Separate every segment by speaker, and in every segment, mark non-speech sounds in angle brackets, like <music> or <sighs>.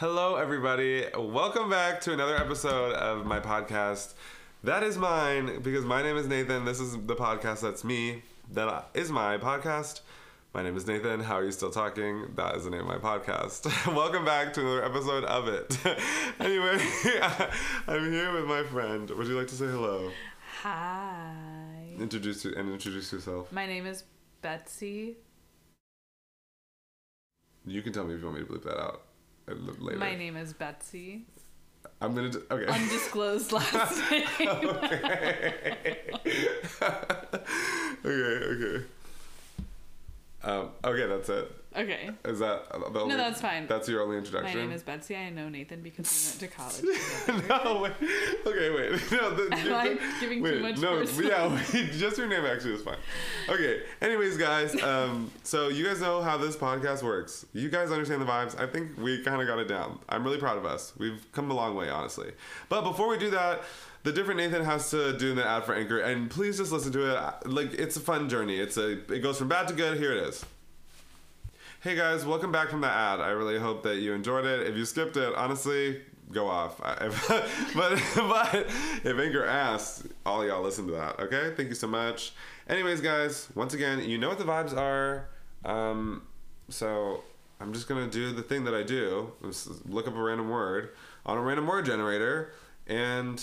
Speaker 1: Hello, everybody. Welcome back to another episode of my podcast. That is mine because my name is Nathan. This is the podcast that's me. That is my podcast. My name is Nathan. How are you still talking? That is the name of my podcast. <laughs> Welcome back to another episode of it. <laughs> anyway, <laughs> I'm here with my friend. Would you like to say hello?
Speaker 2: Hi.
Speaker 1: Introduce you and introduce yourself.
Speaker 2: My name is Betsy.
Speaker 1: You can tell me if you want me to bleep that out later.
Speaker 2: My name is Betsy.
Speaker 1: I'm gonna. Do, okay.
Speaker 2: Undisclosed last <laughs> name.
Speaker 1: okay. <laughs> okay. Okay. Um, okay, that's it.
Speaker 2: Okay.
Speaker 1: Is that the only,
Speaker 2: that's fine.
Speaker 1: That's your only introduction.
Speaker 2: My name is Betsy. I know Nathan because we went to <laughs> college.
Speaker 1: no, wait. Okay, wait. <laughs> No, the, <laughs>
Speaker 2: Am I giving too much
Speaker 1: No,
Speaker 2: personal-
Speaker 1: yeah, wait, just your name actually is fine. Okay. Anyways, guys, um, so you guys know how this podcast works. You guys understand the vibes. I think we kind of got it down. I'm really proud of us. We've come a long way, honestly. But before we do that. The different Nathan has to do the ad for Anchor, and please just listen to it. Like it's a fun journey. It's a it goes from bad to good. Here it is. Hey guys, welcome back from the ad. I really hope that you enjoyed it. If you skipped it, honestly, go off. I- <laughs> but but if Anchor asks, all y'all listen to that. Okay, thank you so much. Anyways, guys, once again, you know what the vibes are. Um, so I'm just gonna do the thing that I do: look up a random word on a random word generator, and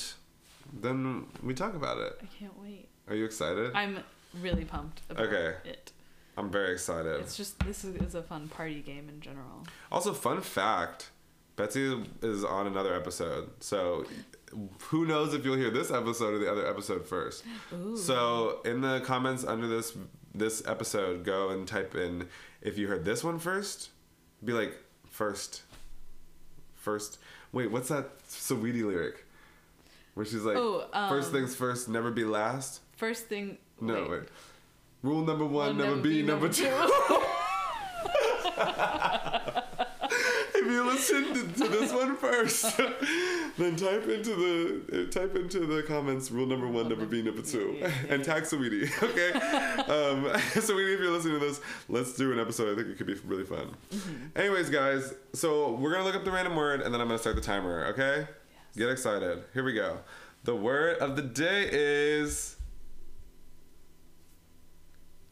Speaker 1: then we talk about it.
Speaker 2: I can't wait.
Speaker 1: Are you excited?
Speaker 2: I'm really pumped about
Speaker 1: Okay.
Speaker 2: it.
Speaker 1: I'm very excited.
Speaker 2: It's just this is, a fun party game in general.
Speaker 1: Also, fun fact Betsy is on another episode. So, who knows if you'll hear this episode or the other episode first.
Speaker 2: Ooh.
Speaker 1: So, in the comments under this this episode, go and type in if you heard this one first. Be like, first. First. Wait, what's that Saweetie lyric? Where she's like,
Speaker 2: Oh, um,
Speaker 1: first things first, never be last.
Speaker 2: First thing.
Speaker 1: No,
Speaker 2: wait.
Speaker 1: wait. Rule number one, never, be, number two. <laughs> if you listen to, to this one first, <laughs> then type into the uh, type into the comments rule number one, never be number two,
Speaker 2: Yeah, yeah,
Speaker 1: and tag Saweetie. <laughs> Okay, um, Saweetie, if you're listening to this, let's do an episode. I think it could be really fun. Anyways, guys, so we're gonna look up the random word, and then I'm gonna start the timer. Okay, get excited. Here we go. The word of the day is.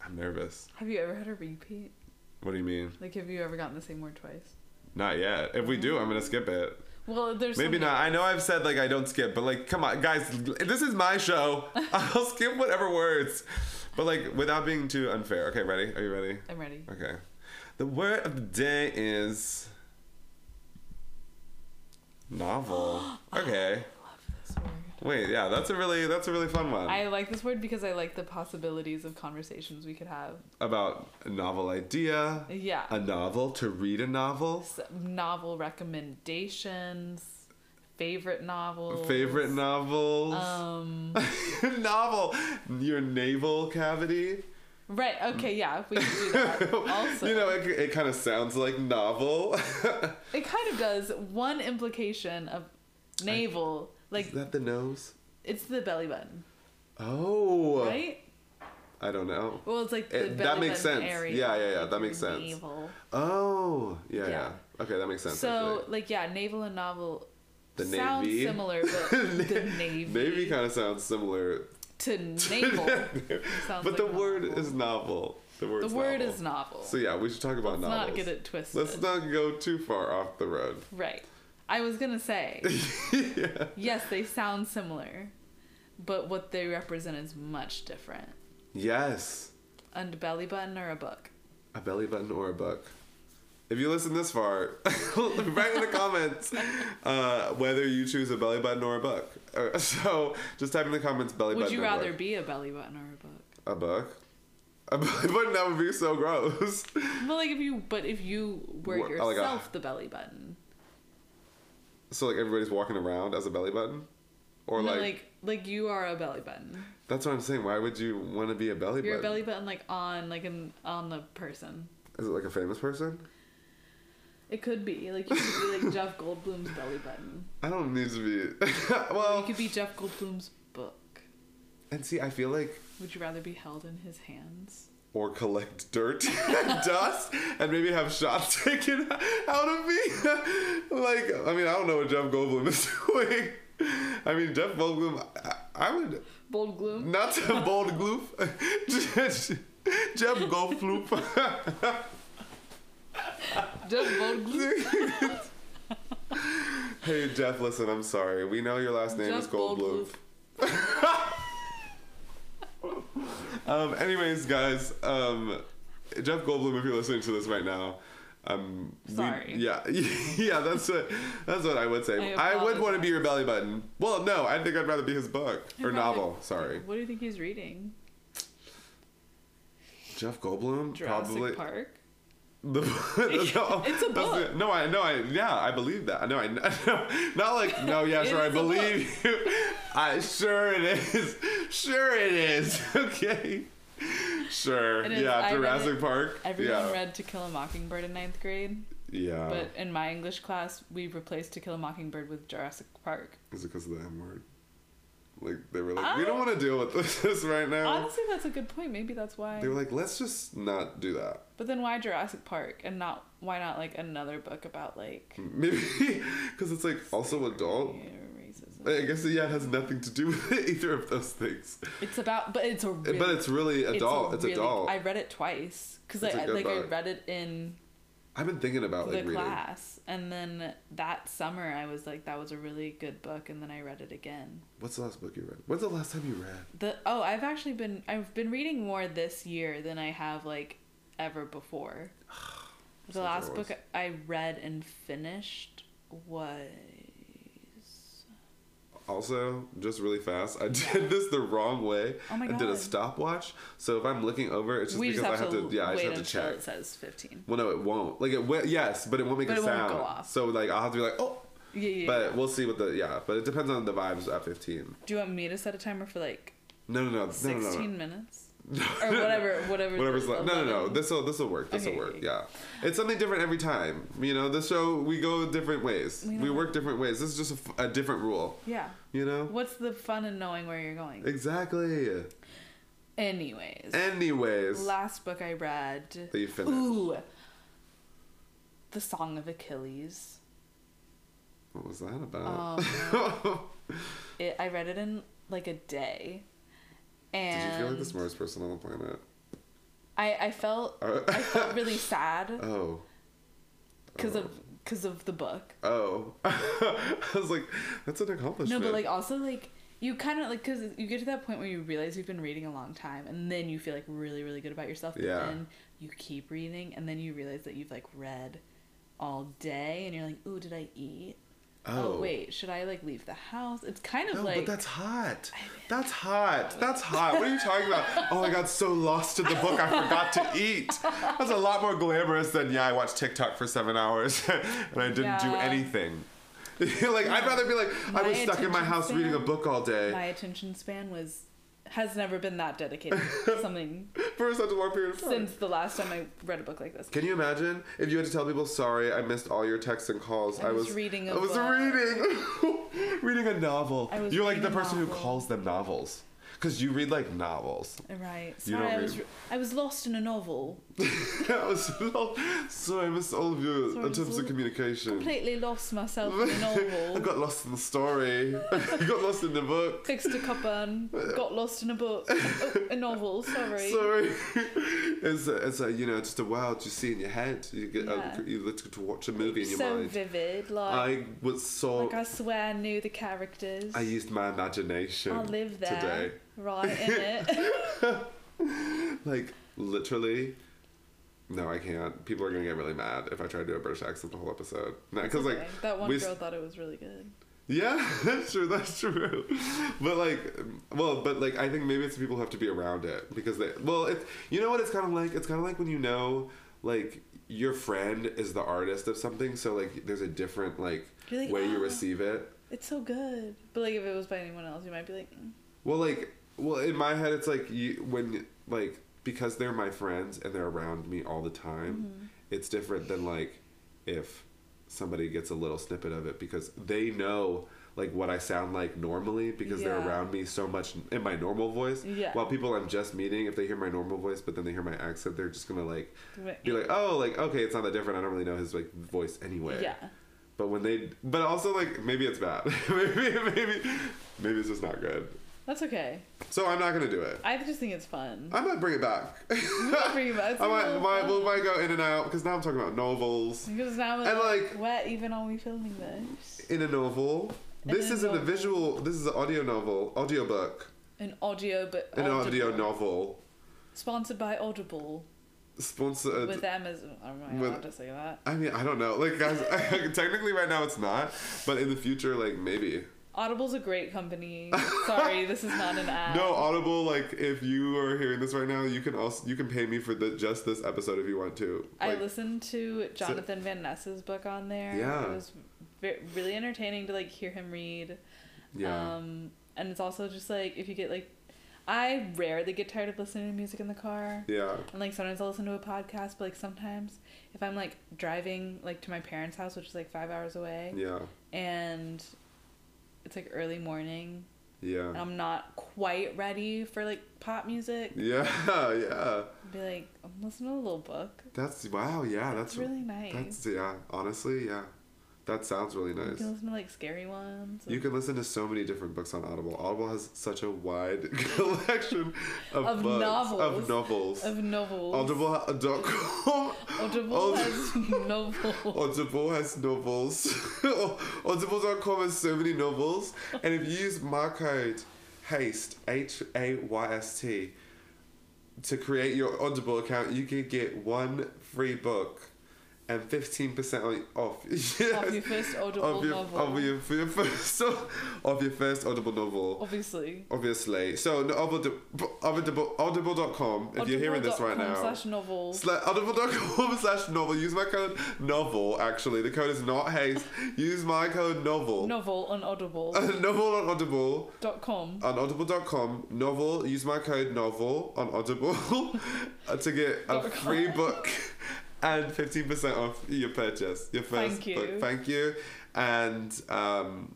Speaker 1: I'm nervous.
Speaker 2: Have you ever had a repeat?
Speaker 1: What do you mean?
Speaker 2: Like, have you ever gotten the same word twice?
Speaker 1: Not yet. If we do, I'm gonna skip it.
Speaker 2: Well, there's
Speaker 1: Maybe not. I know I've said like I don't skip, but like, come on, guys, this is my show. <laughs> I'll skip whatever words, but like without being too unfair. Okay, ready? Are you ready?
Speaker 2: I'm ready.
Speaker 1: Okay. The word of the day is novel. <gasps> Okay.
Speaker 2: Love this word.
Speaker 1: Wait, yeah, that's a really that's a really fun one.
Speaker 2: I like this word because I like the possibilities of conversations we could have.
Speaker 1: About a novel idea,
Speaker 2: Yeah.
Speaker 1: a novel to read a novel,
Speaker 2: S- novel recommendations, favorite novels.
Speaker 1: favorite novels.
Speaker 2: Um. <laughs>
Speaker 1: novel. Your navel cavity.
Speaker 2: right. Okay. Yeah. We can do that. Also, <laughs>
Speaker 1: you know, it, it kind of sounds like novel. <laughs>
Speaker 2: it kind of does. One implication of navel, like
Speaker 1: Is that the nose?
Speaker 2: it's the belly button,
Speaker 1: Oh.
Speaker 2: right?
Speaker 1: I don't know.
Speaker 2: Well, it's like the
Speaker 1: It- that makes sense.
Speaker 2: area.
Speaker 1: Yeah, yeah, yeah,
Speaker 2: like
Speaker 1: that makes sense.
Speaker 2: Navel.
Speaker 1: Oh. Yeah, yeah.
Speaker 2: Yeah.
Speaker 1: Okay, that makes sense.
Speaker 2: So,
Speaker 1: actually.
Speaker 2: like, yeah, navel and novel
Speaker 1: The
Speaker 2: sound
Speaker 1: navy.
Speaker 2: similar, but <laughs> the navy,
Speaker 1: Navy kind of sounds similar.
Speaker 2: to navel. <laughs> sounds
Speaker 1: but the
Speaker 2: like
Speaker 1: word
Speaker 2: novel.
Speaker 1: is novel. The word
Speaker 2: the
Speaker 1: is
Speaker 2: word
Speaker 1: novel.
Speaker 2: is novel.
Speaker 1: So yeah, we should talk about
Speaker 2: Let's
Speaker 1: novels.
Speaker 2: not get it twisted.
Speaker 1: Let's not go too far off the road.
Speaker 2: Right. I was gonna say, <laughs>
Speaker 1: yeah.
Speaker 2: yes, they sound similar, but what they represent is much different.
Speaker 1: Yes.
Speaker 2: A belly button or a book.
Speaker 1: A belly button or a book. If you listen this far, <laughs> write in the comments <laughs> uh, whether you choose a belly button or a book. Uh, so just type in the comments belly
Speaker 2: Would
Speaker 1: button
Speaker 2: Would
Speaker 1: you
Speaker 2: rather be a belly button or a book?
Speaker 1: a book. A belly button that would be so gross.
Speaker 2: Well, like if you, but if you were
Speaker 1: Wha- like a-
Speaker 2: yourself the belly button,
Speaker 1: so like everybody's walking around as a belly button, or
Speaker 2: No,
Speaker 1: like,
Speaker 2: like like you are a belly button.
Speaker 1: that's what I'm saying. Why would you want to be a belly
Speaker 2: You're a
Speaker 1: button?
Speaker 2: belly button like on like an on the person.
Speaker 1: Is it like a famous person?
Speaker 2: It could be like you could be like Jeff Goldblum's belly button.
Speaker 1: I don't need to be. <laughs> Well,
Speaker 2: you could be Jeff Goldblum's book.
Speaker 1: and see, I feel like
Speaker 2: Would you rather be held in his hands?
Speaker 1: Or collect dirt <laughs> and dust and maybe have shots <laughs> taken out of me. <laughs> like, I mean, I don't know what Jeff Goldblum is doing. I mean, Jeff Goldblum, I, I would
Speaker 2: Bold gloom.
Speaker 1: not to bold gloof. Jeff Goldblum.
Speaker 2: Just bold gloom.
Speaker 1: hey Jeff, listen, I'm sorry. We know your last name is
Speaker 2: Jeff
Speaker 1: Goldblum. <laughs> Um, anyways, guys, um, Jeff Goldblum, if you're listening to this right now, um, we-
Speaker 2: Sorry.
Speaker 1: yeah, <laughs> yeah, that's what that's what I would say.
Speaker 2: I
Speaker 1: I, would want to be your belly button. Well, no, I think I'd rather be his book or novel. Sorry,
Speaker 2: What do you think he's reading?
Speaker 1: Jeff Goldblum,
Speaker 2: Jurassic
Speaker 1: probably.
Speaker 2: Park.
Speaker 1: The, <laughs>
Speaker 2: It's a book.
Speaker 1: the- no, I know. I yeah, I believe that. Know. I <laughs> know. Not like no. Yeah, sure. I
Speaker 2: is a book.
Speaker 1: believe you. I sure it is. Sure it is. <laughs> Okay. Sure.
Speaker 2: Is.
Speaker 1: Yeah.
Speaker 2: I
Speaker 1: Jurassic Park.
Speaker 2: Everyone
Speaker 1: yeah.
Speaker 2: read To Kill a Mockingbird in ninth grade,
Speaker 1: Yeah.
Speaker 2: but in my English class, we replaced To Kill a Mockingbird with Jurassic Park.
Speaker 1: is it because of the M word? Like they were like, we don't
Speaker 2: Uh,
Speaker 1: want to deal with <laughs> this right now.
Speaker 2: Honestly, that's a good point. Maybe that's why.
Speaker 1: They were like, let's just not do that.
Speaker 2: But then why Jurassic Park and not why not like another book about like <laughs>
Speaker 1: Maybe because it's like also adult. I guess yeah, it has nothing to do <laughs> with either of those things.
Speaker 2: It's about, but it's a really,
Speaker 1: but it's really
Speaker 2: a
Speaker 1: adult. It's,
Speaker 2: really-
Speaker 1: adult.
Speaker 2: I read it twice because
Speaker 1: It's
Speaker 2: like I, like I read it in
Speaker 1: I've been thinking about
Speaker 2: the
Speaker 1: like reading.
Speaker 2: class, and then that summer I was like, that was a really good book, and then I read it again.
Speaker 1: What's the last book you read? When's the last time you read?
Speaker 2: The oh, I've actually been I've been reading more this year than I have like ever before. <sighs> the last book I read and finished was
Speaker 1: Also, just really fast, I <laughs> did this the wrong way.
Speaker 2: Oh my god!
Speaker 1: I did a stopwatch. So if I'm looking over, it's just
Speaker 2: we
Speaker 1: because
Speaker 2: just
Speaker 1: I
Speaker 2: have
Speaker 1: have
Speaker 2: to.
Speaker 1: Yeah, I just have to check.
Speaker 2: it says fifteen.
Speaker 1: Well, no, it won't. Like it will. Yes, but it won't make
Speaker 2: But
Speaker 1: a
Speaker 2: it won't go off.
Speaker 1: So like I'll have to be like, oh.
Speaker 2: Yeah, yeah.
Speaker 1: But
Speaker 2: yeah.
Speaker 1: we'll see what the yeah. But it depends on the vibes at 15.
Speaker 2: Do you want me to set a timer for like
Speaker 1: No, no, no, no, no, no.
Speaker 2: sixteen minutes or <laughs> whatever, whatever?
Speaker 1: Whatever's left. No, no, no. This will this will work. This will
Speaker 2: Okay,
Speaker 1: work. Yeah, it's something different every time. You know, this show we go different ways.
Speaker 2: We
Speaker 1: We, work different ways. This is just a different rule.
Speaker 2: Yeah.
Speaker 1: You know.
Speaker 2: What's the fun in knowing where you're going?
Speaker 1: Exactly.
Speaker 2: Anyways,
Speaker 1: Anyways,
Speaker 2: last book I read.
Speaker 1: that you finished.
Speaker 2: Ooh. The Song of Achilles.
Speaker 1: What was that about?
Speaker 2: Um, <laughs> it, I read it in like a day.
Speaker 1: Did you feel like the smartest person on the planet?
Speaker 2: I, I felt
Speaker 1: Uh, <laughs>
Speaker 2: I felt really sad
Speaker 1: oh.
Speaker 2: because
Speaker 1: Oh.
Speaker 2: of because of the book.
Speaker 1: Oh. <laughs> I was like, that's an accomplishment.
Speaker 2: No, but like also like you kind of like because you get to that point where you realize you've been reading a long time, and then you feel like really really good about yourself. But
Speaker 1: Yeah.
Speaker 2: then you keep reading, and then you realize that you've like read all day, and you're like, ooh, did I eat? Oh, oh, wait, should I like leave the house? It's kind of
Speaker 1: No,
Speaker 2: like
Speaker 1: but that's hot. That's hot. That's hot. What are you talking about? <laughs> Oh, I got so lost in the book I forgot to eat. That's a lot more glamorous than yeah, I watched TikTok for seven hours <laughs> and I didn't do anything. <laughs> like I'd rather be like I was stuck in my house reading a book all day
Speaker 2: my attention span was has never been that dedicated to <laughs> something
Speaker 1: for such a long period of time.
Speaker 2: since the last time I read a book like this.
Speaker 1: Can you imagine if you had to tell people, "Sorry, I missed all your texts and calls.
Speaker 2: I
Speaker 1: I
Speaker 2: was
Speaker 1: was
Speaker 2: reading a
Speaker 1: I was
Speaker 2: book."
Speaker 1: reading, <laughs> reading a novel." You're like the person who calls them novels, because you read like novels.
Speaker 2: Right.
Speaker 1: You don't
Speaker 2: I was
Speaker 1: read.
Speaker 2: I was lost in a novel. <laughs>
Speaker 1: I was sorry, I missed all of your
Speaker 2: Sorry,
Speaker 1: attempts
Speaker 2: so
Speaker 1: at communication.
Speaker 2: I completely lost myself in a <laughs> novel.
Speaker 1: I got lost in the story. Got lost in the book.
Speaker 2: Fixed a cup and got lost in a book. Oh, a novel. Sorry.
Speaker 1: Sorry. <laughs> it's a, it's a you know just a world you see in your head. You get
Speaker 2: Yeah.
Speaker 1: um, you look to watch a movie in your
Speaker 2: so
Speaker 1: mind.
Speaker 2: So vivid. Like
Speaker 1: I was so
Speaker 2: like I swear I knew the characters.
Speaker 1: I used my imagination.
Speaker 2: I live there.
Speaker 1: today.
Speaker 2: Right in it. <laughs>
Speaker 1: Like literally. No, I can't. People are gonna get really mad if I try to do a British accent the whole episode. Because
Speaker 2: Okay,
Speaker 1: like
Speaker 2: that one
Speaker 1: we
Speaker 2: girl thought it was really good.
Speaker 1: Yeah, <laughs> that's true. That's true. But like, well, but like, I think maybe it's people who have to be around it because they. Well, it's you know what it's kind of like. It's kind of like when you know, like your friend is the artist of something, so like there's a different like
Speaker 2: like,
Speaker 1: way you
Speaker 2: "Ah."
Speaker 1: receive it.
Speaker 2: It's so good. But like if it was by anyone else, you might be like, mm.
Speaker 1: Well, like, well, in my head, it's like you when like because they're my friends and they're around me all the time.
Speaker 2: Mm-hmm.
Speaker 1: It's different than like if somebody gets a little snippet of it because they know like what I sound like normally because they're around me so much in my normal voice.
Speaker 2: Yeah.
Speaker 1: While people I'm just meeting, if they hear my normal voice, but then they hear my accent, they're just gonna like be like, oh, like okay, it's not that different. I don't really know his like voice anyway.
Speaker 2: Yeah.
Speaker 1: But when they, but also like maybe it's bad. <laughs> maybe maybe maybe it's just not good.
Speaker 2: That's okay.
Speaker 1: So I'm not gonna do it.
Speaker 2: I just think it's fun.
Speaker 1: I might bring it back.
Speaker 2: bring it back. <laughs>
Speaker 1: I might, might, we might go in and out because now I'm talking about novels.
Speaker 2: Because now
Speaker 1: And,
Speaker 2: like, wet even are we filming this?
Speaker 1: In a novel,
Speaker 2: In
Speaker 1: this
Speaker 2: a
Speaker 1: isn't a visual. This is an audio novel, audio book,
Speaker 2: An audio book.
Speaker 1: an audio novel.
Speaker 2: Sponsored by Audible.
Speaker 1: Sponsored.
Speaker 2: Uh, with Amazon. Not
Speaker 1: with-
Speaker 2: allowed to say that.
Speaker 1: I mean, I don't know. Like, guys, <laughs> technically right now it's not, but in the future, like maybe.
Speaker 2: Audible's a great company. <laughs> Sorry, this is not an ad.
Speaker 1: No, Audible. Like, if you are hearing this right now, you can also you can pay me for the just this episode if you want to.
Speaker 2: I listened to Jonathan Van Ness's book on there.
Speaker 1: Yeah.
Speaker 2: It was ve- really entertaining to like hear him read.
Speaker 1: Yeah.
Speaker 2: Um, and it's also just like if you get like, I rarely get tired of listening to music in the car.
Speaker 1: yeah.
Speaker 2: And like sometimes I'll listen to a podcast, but like sometimes if I'm like driving like to my parents' house, which is like five hours away,
Speaker 1: Yeah.
Speaker 2: and it's like early morning,
Speaker 1: Yeah.
Speaker 2: and I'm not quite ready for like pop music, <laughs>
Speaker 1: Yeah. Yeah.
Speaker 2: I'd be like, I'm listening to a little book.
Speaker 1: That's wow. Yeah.
Speaker 2: That's,
Speaker 1: That's
Speaker 2: really nice.
Speaker 1: That's yeah. Honestly, yeah. That sounds really nice.
Speaker 2: You can listen to like scary ones.
Speaker 1: You can listen to so many different books on Audible. Audible has such a wide <laughs> collection of,
Speaker 2: Of
Speaker 1: books,
Speaker 2: novels.
Speaker 1: of novels.
Speaker 2: of novels.
Speaker 1: Audible.com.
Speaker 2: Audible
Speaker 1: Aud-
Speaker 2: has novels.
Speaker 1: Audible has novels. <laughs> Audible.com has so many novels. And if you use my code HASTE, H A Y S T, to create your Audible account, you can get one free book and 15% off. Yes.
Speaker 2: Of your first Audible
Speaker 1: of your,
Speaker 2: novel.
Speaker 1: Of your, your first, <laughs> of your first Audible novel.
Speaker 2: Obviously.
Speaker 1: Obviously. So, no, Audible, Audible, audible.com, if you're hearing this right now.
Speaker 2: Slash novels.
Speaker 1: Slash, audible.com <laughs> slash novel. Use my code novel, actually. The code is not haste. Use my code novel.
Speaker 2: Novel on Audible. <laughs>
Speaker 1: novel on Audible.
Speaker 2: dot com.
Speaker 1: On audible.com. Novel. Use my code novel on Audible to get a free book and 15% off your purchase. Your first
Speaker 2: Thank you.
Speaker 1: book. Thank you. And um,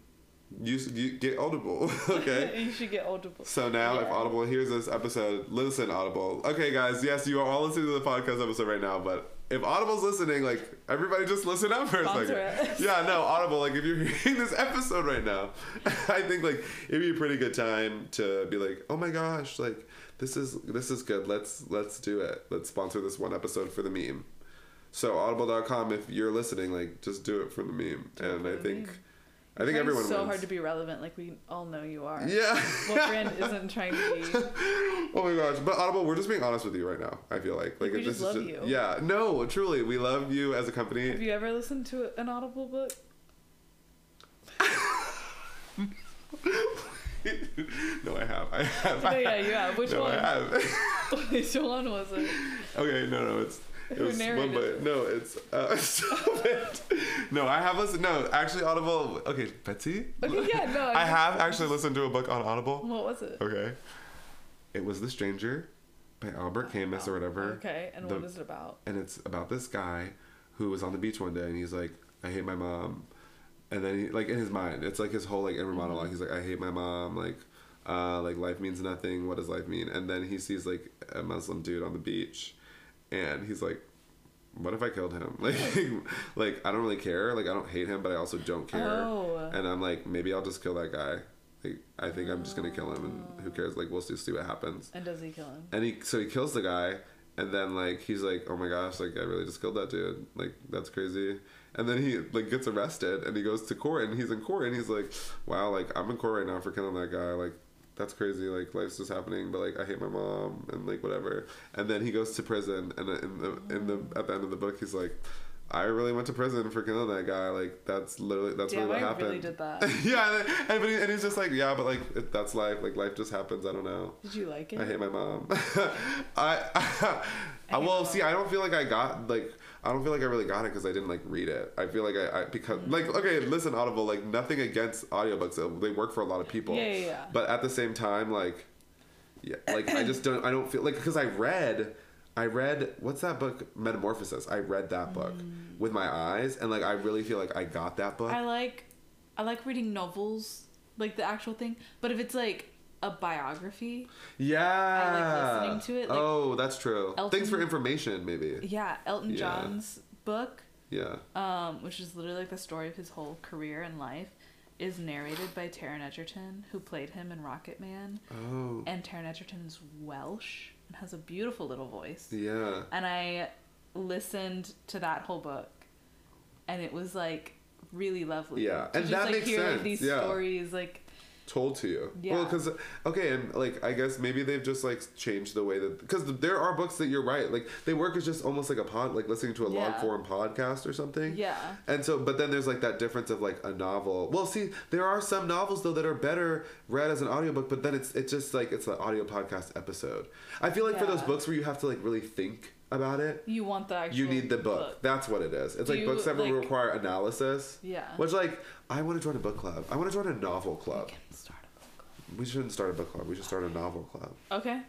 Speaker 1: use, you get Audible. <laughs> <laughs> okay.
Speaker 2: you should get Audible.
Speaker 1: So now, if Audible hears this episode, listen, Audible. Okay, guys, yes, you are all listening to the podcast episode right now, but if Audible's listening, like, everybody just listen up for a second.
Speaker 2: us. <laughs>
Speaker 1: Yeah, no, Audible, like, if you're hearing this episode right now, I think, like, it'd be a pretty good time to be like, oh my gosh, like, this is this is good. Let's let's do it. Let's sponsor this one episode for the meme. So audible.com, if you're listening, like, just do it for the meme.
Speaker 2: Do
Speaker 1: and I think,
Speaker 2: meme.
Speaker 1: I think everyone
Speaker 2: so
Speaker 1: wins.
Speaker 2: hard to be relevant, like we all know you are.
Speaker 1: yeah.
Speaker 2: What brand isn't trying to be? <laughs>
Speaker 1: Oh my gosh! But Audible, we're just being honest with you right now. I feel like like
Speaker 2: we just
Speaker 1: this
Speaker 2: love
Speaker 1: is
Speaker 2: you.
Speaker 1: Yeah, no, truly, we love you as a company.
Speaker 2: Have you ever listened to an Audible book? <laughs>
Speaker 1: no, I have. I have.
Speaker 2: No, yeah, you have. Which
Speaker 1: no,
Speaker 2: one?
Speaker 1: I have. <laughs>
Speaker 2: Which one was it?
Speaker 1: okay, no, no, it's. <laughs> It was one, but no, it's uh, <laughs> stop it. No, I have listened. No, actually, Audible. Okay, Betsy.
Speaker 2: Okay, yeah, no. <laughs>
Speaker 1: I have actually listened to a book on Audible.
Speaker 2: What was it?
Speaker 1: Okay. It was The Stranger by Albert Camus or whatever.
Speaker 2: Okay, and
Speaker 1: The-
Speaker 2: what is it about?
Speaker 1: and it's about this guy who was on the beach one day and he's like i hate my mom and then he like in his mind it's like his whole like inner monologue he's like i hate my mom like uh like life means nothing what does life mean and then he sees like a muslim dude on the beach and he's like what if i killed him? <laughs> Like like i don't really care. Like i don't hate him but i also don't care.
Speaker 2: Oh.
Speaker 1: and i'm like maybe i'll just kill that guy. Like i think i'm just gonna kill him and who cares? Like we'll just see what happens.
Speaker 2: And does he kill him?
Speaker 1: and he so he kills the guy and then like he's like oh my gosh like i really just killed that dude. Like that's crazy. And then he like gets arrested and he goes to court and he's in court and he's like wow like i'm in court right now for killing that guy. Like that's crazy like life's just happening but like i hate my mom and like whatever and then he goes to prison and in the in the at the end of the book he's like I really went to prison for killing that guy. Like that's literally that's
Speaker 2: Damn,
Speaker 1: really what
Speaker 2: I
Speaker 1: happened.
Speaker 2: really did that. <laughs>
Speaker 1: yeah, and, and, and he's just like, yeah, but like it, that's life. Like life just happens. I don't know.
Speaker 2: Did you like it?
Speaker 1: I hate my mom. <laughs> <laughs> I, I,
Speaker 2: I
Speaker 1: well, see, I don't feel like I got like I don't feel like I really got it because I didn't like read it. I feel like I, I because
Speaker 2: Mm.
Speaker 1: like okay, listen, Audible, like nothing against audiobooks. They work for a lot of people.
Speaker 2: Yeah, yeah, yeah.
Speaker 1: But at the same time, like, yeah, like I just don't. I don't feel like because I read. I read what's that book Metamorphosis. I read that book
Speaker 2: Mm.
Speaker 1: with my eyes and like I really feel like I got that book.
Speaker 2: I like. I like reading novels, like the actual thing. But if it's like a biography,
Speaker 1: Yeah.
Speaker 2: I like listening to it, like,
Speaker 1: oh, that's true.
Speaker 2: Elton-
Speaker 1: Thanks for information, maybe.
Speaker 2: yeah, Elton
Speaker 1: Yeah.
Speaker 2: John's book,
Speaker 1: Yeah.
Speaker 2: um, which is literally like the story of his whole career and life, is narrated by Taron Egerton, who played him in Rocketman.
Speaker 1: Oh.
Speaker 2: And Taron Egerton's Welsh and has a beautiful little voice.
Speaker 1: Yeah.
Speaker 2: And I listened to that whole book, and it was like really lovely.
Speaker 1: Yeah,
Speaker 2: to
Speaker 1: and
Speaker 2: just,
Speaker 1: that
Speaker 2: like,
Speaker 1: makes
Speaker 2: hear
Speaker 1: sense,
Speaker 2: these
Speaker 1: yeah.
Speaker 2: stories, like
Speaker 1: told to you.
Speaker 2: Yeah.
Speaker 1: Well, because okay, and like I guess maybe they've just like changed the way that because there are books that you're right, like they work as just almost like a pod, like listening to a long form podcast or something.
Speaker 2: yeah,
Speaker 1: And so, but then there's like that difference of like a novel. Well, see, there are some novels though that are better read as an audiobook, but then it's it's just like it's an audio podcast episode. I feel like for those books where you have to like really think about it,
Speaker 2: you want the actual.
Speaker 1: you need the book. That's what it is. It's
Speaker 2: Do
Speaker 1: like
Speaker 2: you,
Speaker 1: books that
Speaker 2: like-
Speaker 1: require analysis.
Speaker 2: Yeah.
Speaker 1: Which like I want to join a book club. I want to join a novel
Speaker 2: We
Speaker 1: club.
Speaker 2: can start a book.
Speaker 1: We shouldn't start a book club. We should start a novel club.
Speaker 2: Okay,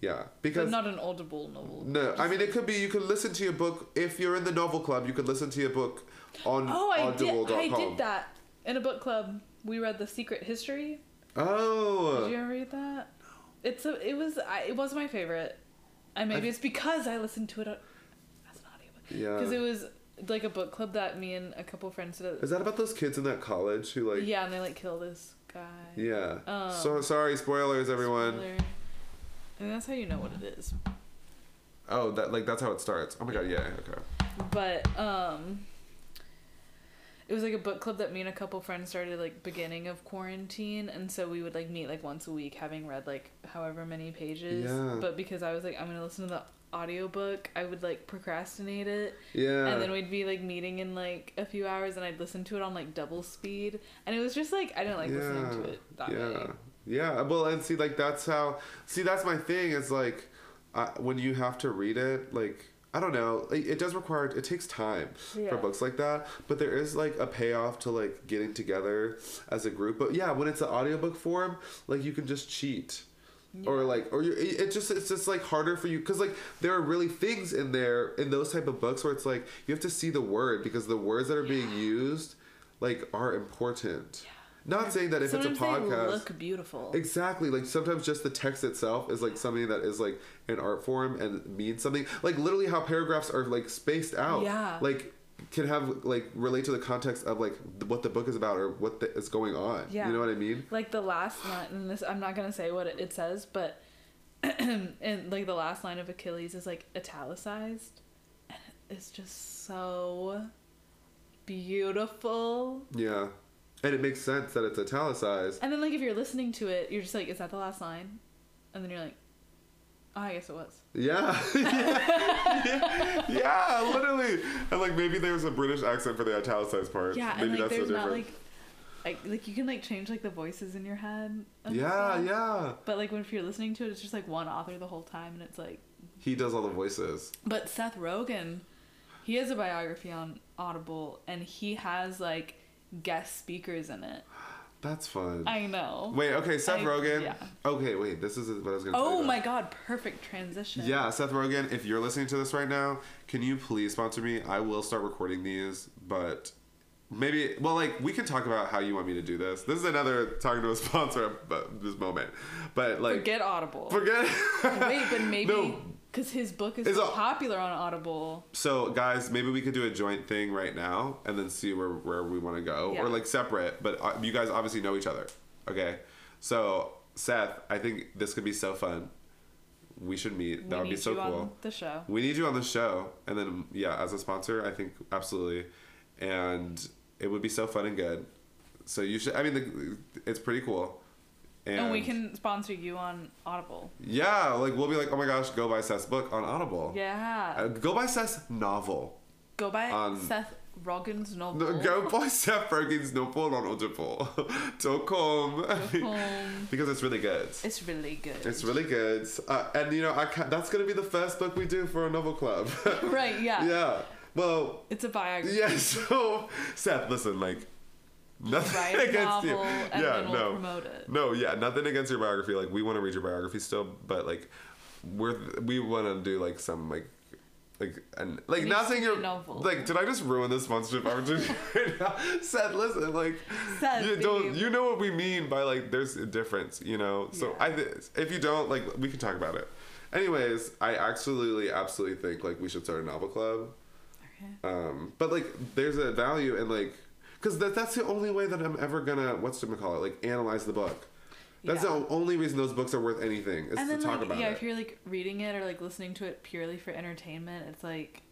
Speaker 1: Yeah,
Speaker 2: but
Speaker 1: because
Speaker 2: not an audible novel.
Speaker 1: no, I mean it could be you could listen to your book if you're in the novel club. You could listen to your book on
Speaker 2: Oh, I did. I did that in a book club. We read The Secret History.
Speaker 1: Oh,
Speaker 2: Did you ever read that? No. It's a. It was. I, it was my favorite. And maybe
Speaker 1: I-
Speaker 2: it's because I listened to it as an audiobook.
Speaker 1: yeah.
Speaker 2: Because it was like a book club that me and a couple friends did.
Speaker 1: Is that about those kids in that college who like?
Speaker 2: yeah, and they like kill this guy.
Speaker 1: Yeah.
Speaker 2: Um,
Speaker 1: so sorry, spoilers, everyone.
Speaker 2: Spoiler. And that's how you know what it is.
Speaker 1: Oh, that like that's how it starts. Oh my god, yeah, okay.
Speaker 2: But um it was like a book club that me and a couple friends started like beginning of quarantine and so we would like meet like once a week having read like however many pages.
Speaker 1: Yeah.
Speaker 2: But because I was like I'm going to listen to the audiobook, I would like procrastinate it
Speaker 1: Yeah.
Speaker 2: and then we'd be like meeting in like a few hours and I'd listen to it on like double speed and it was just like I didn't like listening to it that
Speaker 1: yeah.
Speaker 2: way.
Speaker 1: Yeah. Well, and see, like that's how. See, that's my thing. Is like, uh, when you have to read it, like. I don't know. It, it does require. It takes time
Speaker 2: Yeah.
Speaker 1: for books like that, but there is like a payoff to like getting together as a group. But yeah, when it's an audiobook form, like you can just cheat, or like, or you. It it just it's just like harder for you because like there are really things in there in those type of books where it's like you have to see the word because the words that are being used, like, are important. Not saying that if
Speaker 2: Sometimes
Speaker 1: it's a podcast.
Speaker 2: look beautiful.
Speaker 1: Exactly. Like sometimes just the text itself is like something that is like an art form and means something. Like literally how paragraphs are like spaced out.
Speaker 2: Yeah.
Speaker 1: Like can have like relate to the context of like what the book is about or what the, is going on.
Speaker 2: Yeah.
Speaker 1: You know what I mean?
Speaker 2: like the last line and this i'm not gonna say what it, it says but <clears throat> and like the last line of achilles is like italicized and it's just so beautiful
Speaker 1: Yeah. And it makes sense that it's italicized.
Speaker 2: and then like if you're listening to it you're just like is that the last line and then you're like oh i guess it was
Speaker 1: Yeah. <laughs> yeah. yeah, literally. And like maybe there's a British accent for the italicized part.
Speaker 2: yeah
Speaker 1: maybe
Speaker 2: and like
Speaker 1: that's
Speaker 2: there's
Speaker 1: the
Speaker 2: not
Speaker 1: difference.
Speaker 2: like like like you can like change like the voices in your head
Speaker 1: yeah, yeah.
Speaker 2: but like when if you're listening to it it's just like one author the whole time and it's like
Speaker 1: He does all the voices.
Speaker 2: But Seth Rogen, he has a biography on Audible, and he has like guest speakers in it.
Speaker 1: That's fun.
Speaker 2: I know.
Speaker 1: Wait, okay, Seth
Speaker 2: I-
Speaker 1: Rogen.
Speaker 2: yeah.
Speaker 1: Okay, wait, this is what I was gonna say.
Speaker 2: Oh my god, perfect transition.
Speaker 1: Yeah, Seth Rogen, if you're listening to this right now, can you please sponsor me? I will start recording these, but maybe, well, like, we can talk about how you want me to do this. This is another talking to a sponsor at this moment. But, like,
Speaker 2: Forget Audible.
Speaker 1: forget.
Speaker 2: Wait, but <laughs> maybe
Speaker 1: No.
Speaker 2: Because his book is
Speaker 1: Is
Speaker 2: so popular on Audible.
Speaker 1: So, guys, maybe we could do a joint thing right now and then see where, where we want to go.
Speaker 2: Yeah.
Speaker 1: Or, like, separate, but uh, you guys obviously know each other. Okay? So, Seth, I think this could be so fun. We should meet. That
Speaker 2: we
Speaker 1: would be
Speaker 2: need
Speaker 1: so
Speaker 2: you
Speaker 1: cool.
Speaker 2: on the show.
Speaker 1: We need you on the show, and then yeah, as a sponsor, I think absolutely, and it would be so fun and good. So you should. I mean, the, it's pretty cool. And,
Speaker 2: And we can sponsor you on Audible.
Speaker 1: Yeah, like we'll be like, oh my gosh, go buy Seth's book on Audible.
Speaker 2: Yeah.
Speaker 1: Uh, go buy Seth's novel.
Speaker 2: go buy
Speaker 1: on-
Speaker 2: Seth Rogen's novel.
Speaker 1: No, go buy Seth Rogen's novel on Audible.com <laughs>
Speaker 2: Home. <laughs>
Speaker 1: because it's really good.
Speaker 2: It's really good.
Speaker 1: It's really good, uh, and you know, I ca that's gonna be the first book we do for a novel club. <laughs>
Speaker 2: right. Yeah.
Speaker 1: yeah. Well,
Speaker 2: It's a biography.
Speaker 1: Yeah, so Seth, listen, like nothing
Speaker 2: Write <laughs>
Speaker 1: against you. yeah,
Speaker 2: we'll
Speaker 1: no,
Speaker 2: promote it.
Speaker 1: no, yeah, nothing against your biography. Like we want to read your biography still, but like we're we want to do like some like Like and like not saying you're
Speaker 2: novel.
Speaker 1: like. Did I just ruin the sponsorship opportunity <laughs> right now? Said, listen, like
Speaker 2: Seth,
Speaker 1: you don't.
Speaker 2: babe.
Speaker 1: You know what we mean by like there's a difference. You know. So
Speaker 2: Yeah.
Speaker 1: I th- if you don't like, we can talk about it. Anyways, I absolutely, absolutely think like we should start a novel club.
Speaker 2: Okay.
Speaker 1: Um, but like, there's a value in like, because that, that's the only way that I'm ever gonna what's to call it like analyze the book. That's
Speaker 2: Yeah.
Speaker 1: the only reason those books are worth anything is
Speaker 2: And
Speaker 1: to
Speaker 2: then
Speaker 1: talk
Speaker 2: like
Speaker 1: about
Speaker 2: yeah,
Speaker 1: it.
Speaker 2: Yeah, if you're like reading it or like listening to it purely for entertainment, it's like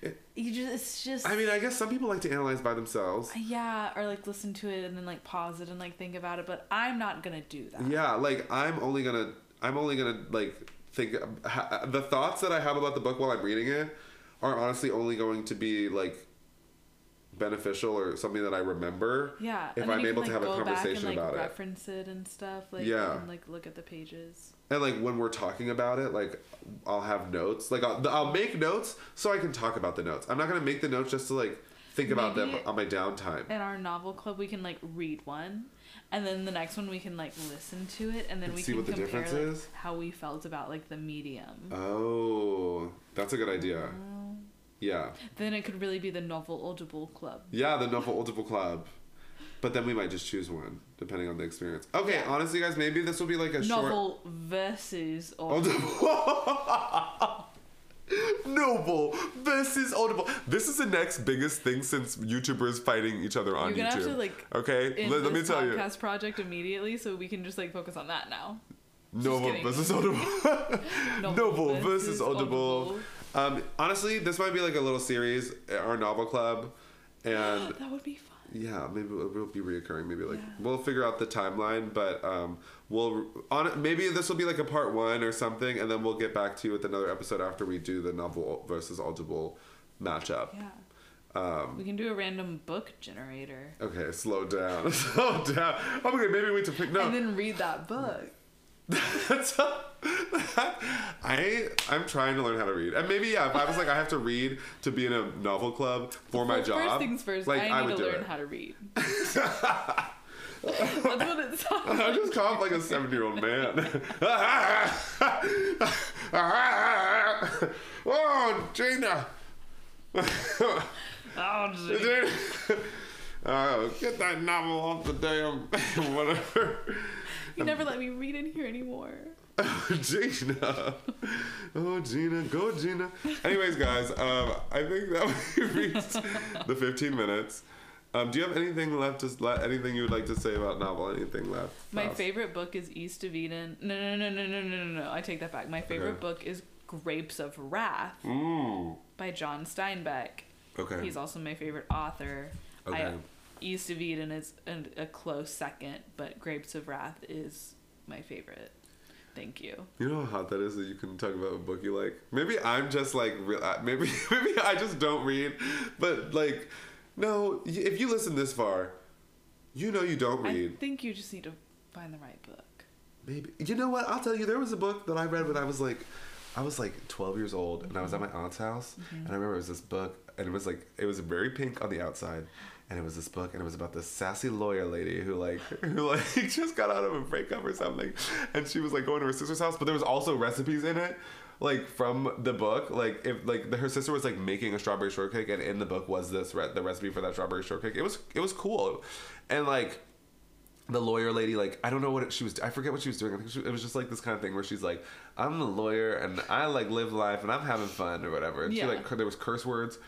Speaker 1: It-
Speaker 2: you just it's just
Speaker 1: I mean, I guess some people like to analyze by themselves.
Speaker 2: Uh, yeah, or like listen to it and then like pause it and like think about it, but I'm not gonna do that.
Speaker 1: Yeah, like I'm only gonna, I'm only gonna like think ha, the thoughts that I have about the book while I'm reading it are honestly only going to be like beneficial or something that I remember.
Speaker 2: Yeah.
Speaker 1: If
Speaker 2: and
Speaker 1: I'm able
Speaker 2: can,
Speaker 1: to
Speaker 2: like,
Speaker 1: have a conversation
Speaker 2: and, like,
Speaker 1: about it.
Speaker 2: reference it and stuff. Like
Speaker 1: Yeah.
Speaker 2: and like look at the pages.
Speaker 1: And like when we're talking about it, like I'll have notes. Like I'll, I'll make notes so I can talk about the notes. I'm not gonna make the notes just to like think about them on my downtime.
Speaker 2: In our novel club, we can like read one, and then the next one we can like listen to it, and then
Speaker 1: And
Speaker 2: we
Speaker 1: see
Speaker 2: can
Speaker 1: what the
Speaker 2: compare
Speaker 1: difference
Speaker 2: like,
Speaker 1: is?
Speaker 2: how we felt about like the medium.
Speaker 1: Oh, that's a good idea.
Speaker 2: Well,
Speaker 1: Yeah,
Speaker 2: then it could really be the novel audible club.
Speaker 1: yeah, the novel audible club. But then we might just choose one depending on the experience. Okay,
Speaker 2: Yeah.
Speaker 1: honestly, guys, maybe this will be like a short.
Speaker 2: Novel versus audible. <laughs>
Speaker 1: Noble versus Audible. This is the next biggest thing since YouTubers fighting each other on
Speaker 2: You're gonna
Speaker 1: YouTube.
Speaker 2: have to like
Speaker 1: okay, let, let me tell you.
Speaker 2: podcast project immediately, so we can just like focus on that now.
Speaker 1: Noble versus Audible. <laughs> Noble versus Audible.
Speaker 2: Audible.
Speaker 1: Um, honestly, this might be like a little series, our novel club, <gasps> and
Speaker 2: that would be fun.
Speaker 1: yeah, maybe it will be reoccurring. Maybe like
Speaker 2: Yeah.
Speaker 1: we'll figure out the timeline, but um, we'll on maybe this will be like a part one or something, and then we'll get back to you with another episode after we do the novel versus Audible matchup.
Speaker 2: Yeah.
Speaker 1: Um,
Speaker 2: We can do a random book generator.
Speaker 1: okay, slow down, <laughs> slow down. Okay, maybe wait to pick no.
Speaker 2: And then read that book. <laughs>
Speaker 1: That's <laughs> I I'm trying to learn how to read, and maybe yeah. If I was like I have to read to be in a novel club for my job,
Speaker 2: First things first,
Speaker 1: like
Speaker 2: I need
Speaker 1: would
Speaker 2: to learn
Speaker 1: it.
Speaker 2: how to read. <laughs> That's what it sounds <laughs>
Speaker 1: I just coughed like a seven year old man. oh, Gina.
Speaker 2: Oh.
Speaker 1: Gina. Oh, get that novel off the damn <laughs> whatever.
Speaker 2: you never let me read in here anymore.
Speaker 1: Oh, <laughs> Gina. Oh, Gina. Go, Gina. Anyways, guys, um, I think that <laughs> we reached the 15 minutes. Um, do you have anything left to let anything you would like to say about novel? Anything left?
Speaker 2: My
Speaker 1: Faust?
Speaker 2: favorite book is East of Eden. No, no, no, no, no, no, no, no. I take that back. My favorite
Speaker 1: Okay.
Speaker 2: book is Grapes of Wrath
Speaker 1: Ooh.
Speaker 2: by John Steinbeck.
Speaker 1: Okay.
Speaker 2: He's also my favorite author.
Speaker 1: Okay.
Speaker 2: I, East of Eden is an, a close second, but Grapes of Wrath is my favorite. Thank you.
Speaker 1: You know how hot that is that you can talk about a book you like. Maybe I'm just like real. Maybe <laughs> maybe I just don't read, but like, no. If you listen this far, you know you don't read.
Speaker 2: I think you just need to find the right book.
Speaker 1: Maybe you know what? I'll tell you. There was a book that I read when I was like, I was like 12 years old, and I was at my aunt's house, mm-hmm. and I remember it was this book, and it was like it was very pink on the outside. And it was this book, and it was about this sassy lawyer lady who like, <laughs> who like <laughs> just got out of a breakup or something, and she was like going to her sister's house, but there was also recipes in it, like from the book, like if like the, her sister was like making a strawberry shortcake, and in the book was this re- the recipe for that strawberry shortcake. It was it was cool, and like the lawyer lady like i don't know what it, she was i forget what she was doing i think she, it was just like this kind of thing where she's like i'm the lawyer and i like live life and i'm having fun or whatever and
Speaker 2: Yeah.
Speaker 1: she like there was curse words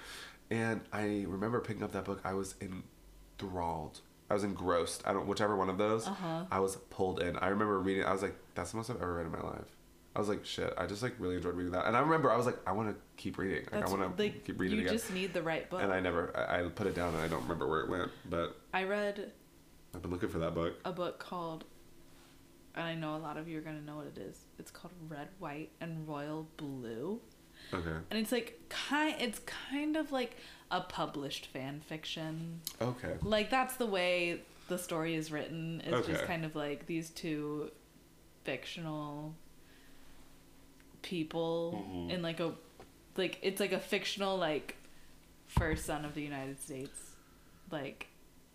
Speaker 1: and i remember picking up that book. I was enthralled. I was engrossed. I don't whichever one of those
Speaker 2: Uh-huh.
Speaker 1: i was pulled in. I remember reading i was like that's the most i've ever read in my life. I was like shit. I just like really enjoyed reading that. And i remember i was like i want to keep reading. Like, i want to
Speaker 2: like
Speaker 1: keep reading
Speaker 2: you
Speaker 1: again.
Speaker 2: just need the right book.
Speaker 1: and i never I, I put it down and i don't remember where it went but
Speaker 2: I read
Speaker 1: i've been looking for that book.
Speaker 2: a book called and I know a lot of you are gonna know what it is. It's called Red, White, and Royal Blue.
Speaker 1: Okay
Speaker 2: And it's like kind it's kind of like a published fan fiction.
Speaker 1: okay
Speaker 2: Like that's the way the story is written. It's just kind of like these two fictional people
Speaker 1: Mhm.
Speaker 2: in like a like it's like a fictional like first son of the United States. Like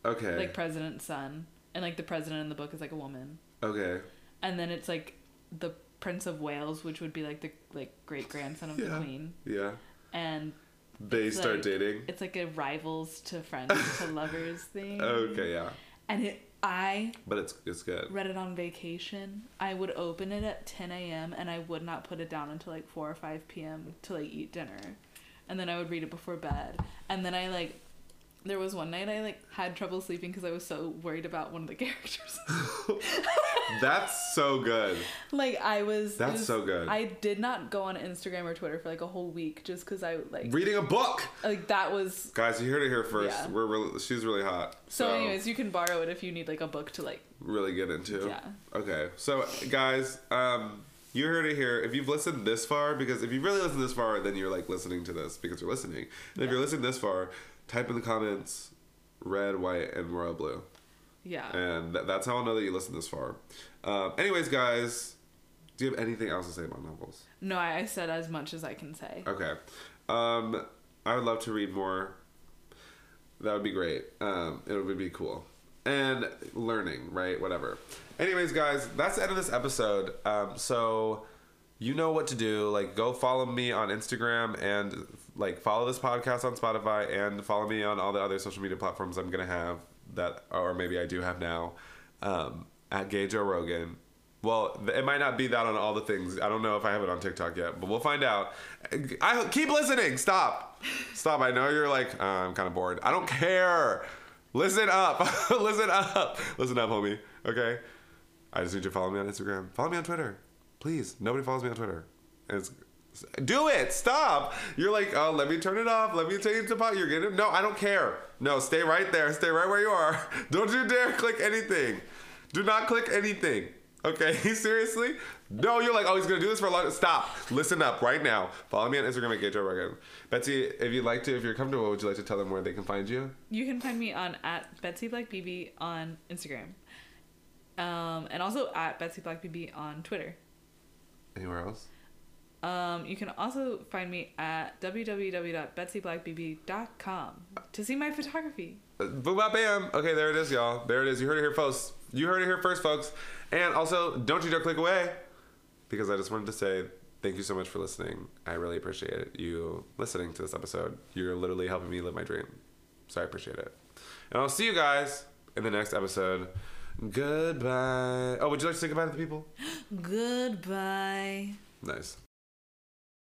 Speaker 1: okay
Speaker 2: like president's son. And like the president in the book is like a woman.
Speaker 1: Okay.
Speaker 2: And then it's like the Prince of Wales, which would be like the like great grandson of
Speaker 1: Yeah.
Speaker 2: the Queen.
Speaker 1: Yeah.
Speaker 2: and
Speaker 1: They start
Speaker 2: like-
Speaker 1: dating.
Speaker 2: it's like a rivals to friends <laughs> to lovers thing.
Speaker 1: Okay, yeah,
Speaker 2: And it, I
Speaker 1: but it's it's good.
Speaker 2: read it on vacation. I would open it at 10 a.m. and I would not put it down until like 4 or 5 p.m. to like eat dinner. And then I would read it before bed. And then I like, there was one night I like had trouble sleeping because I was so worried about one of the <laughs> characters. <laughs>
Speaker 1: That's so good.
Speaker 2: like I was.
Speaker 1: That's
Speaker 2: was-
Speaker 1: so good.
Speaker 2: I did not go on Instagram or Twitter for like a whole week just because I like
Speaker 1: Reading a book,
Speaker 2: like that was.
Speaker 1: guys. You heard it here first.
Speaker 2: Yeah.
Speaker 1: We're really, she's really hot.
Speaker 2: So, anyways, you can borrow it if you need like a book to like.
Speaker 1: really get into.
Speaker 2: Yeah.
Speaker 1: Okay, so guys, um, you heard it here. If you've listened this far, because if you really listen this far, then you're like listening to this because you're listening. And if you're listening this far, type in the comments red, white, and royal blue,
Speaker 2: Yeah.
Speaker 1: and th- that's how I'll know that you listened this far. Um, anyways, guys, do you have anything else to say about novels?
Speaker 2: No, I, I said as much as I can say.
Speaker 1: Okay. Um, I would love to read more. That would be great. Um, it would be cool. And learning, right? Whatever. Anyways, guys, that's the end of this episode. Um, so you know what to do. Like, go follow me on Instagram and like follow this podcast on Spotify and follow me on all the other social media platforms I'm gonna have that, or maybe I do have now. Um, at Gay Joe Rogan. Well, it might not be that on all the things. I don't know if I have it on TikTok yet, but we'll find out. I keep listening. Stop, stop. I know you're like, uh, I'm kind of bored. I don't care. Listen up, <laughs> listen up, listen up, homie. Okay. I just need you to follow me on Instagram. Follow me on Twitter, please. Nobody follows me on Twitter. It's, do it. Stop. You're like, oh, let me turn it off. Let me change the pot. You're getting no. I don't care. No, stay right there. Stay right where you are. <laughs> Don't you dare click anything. Do not click anything. Okay, <laughs> seriously? No, you're like, oh, he's gonna do this for a long. Stop. Listen up right now. Follow me on Instagram at GayJoe Rogan. Betsy, if you'd like to, if you're comfortable, would you like to tell them where they can find you?
Speaker 2: You can find me on at Betsy Black BB on Instagram, um, and also at Betsy Black BB on Twitter.
Speaker 1: Anywhere else?
Speaker 2: Um, you can also find me at www.betsyblackbb.com to see my photography.
Speaker 1: Uh, Boom, bap, bam. Okay, there it is, y'all. There it is. You heard it here, folks. You heard it here first, folks. And also, don't you dare click away, because I just wanted to say thank you so much for listening. I really appreciate you listening to this episode. You're literally helping me live my dream, so I appreciate it. And I'll see you guys in the next episode. Goodbye. Oh, would you like to say goodbye to the people? <gasps>
Speaker 2: Goodbye.
Speaker 1: Nice.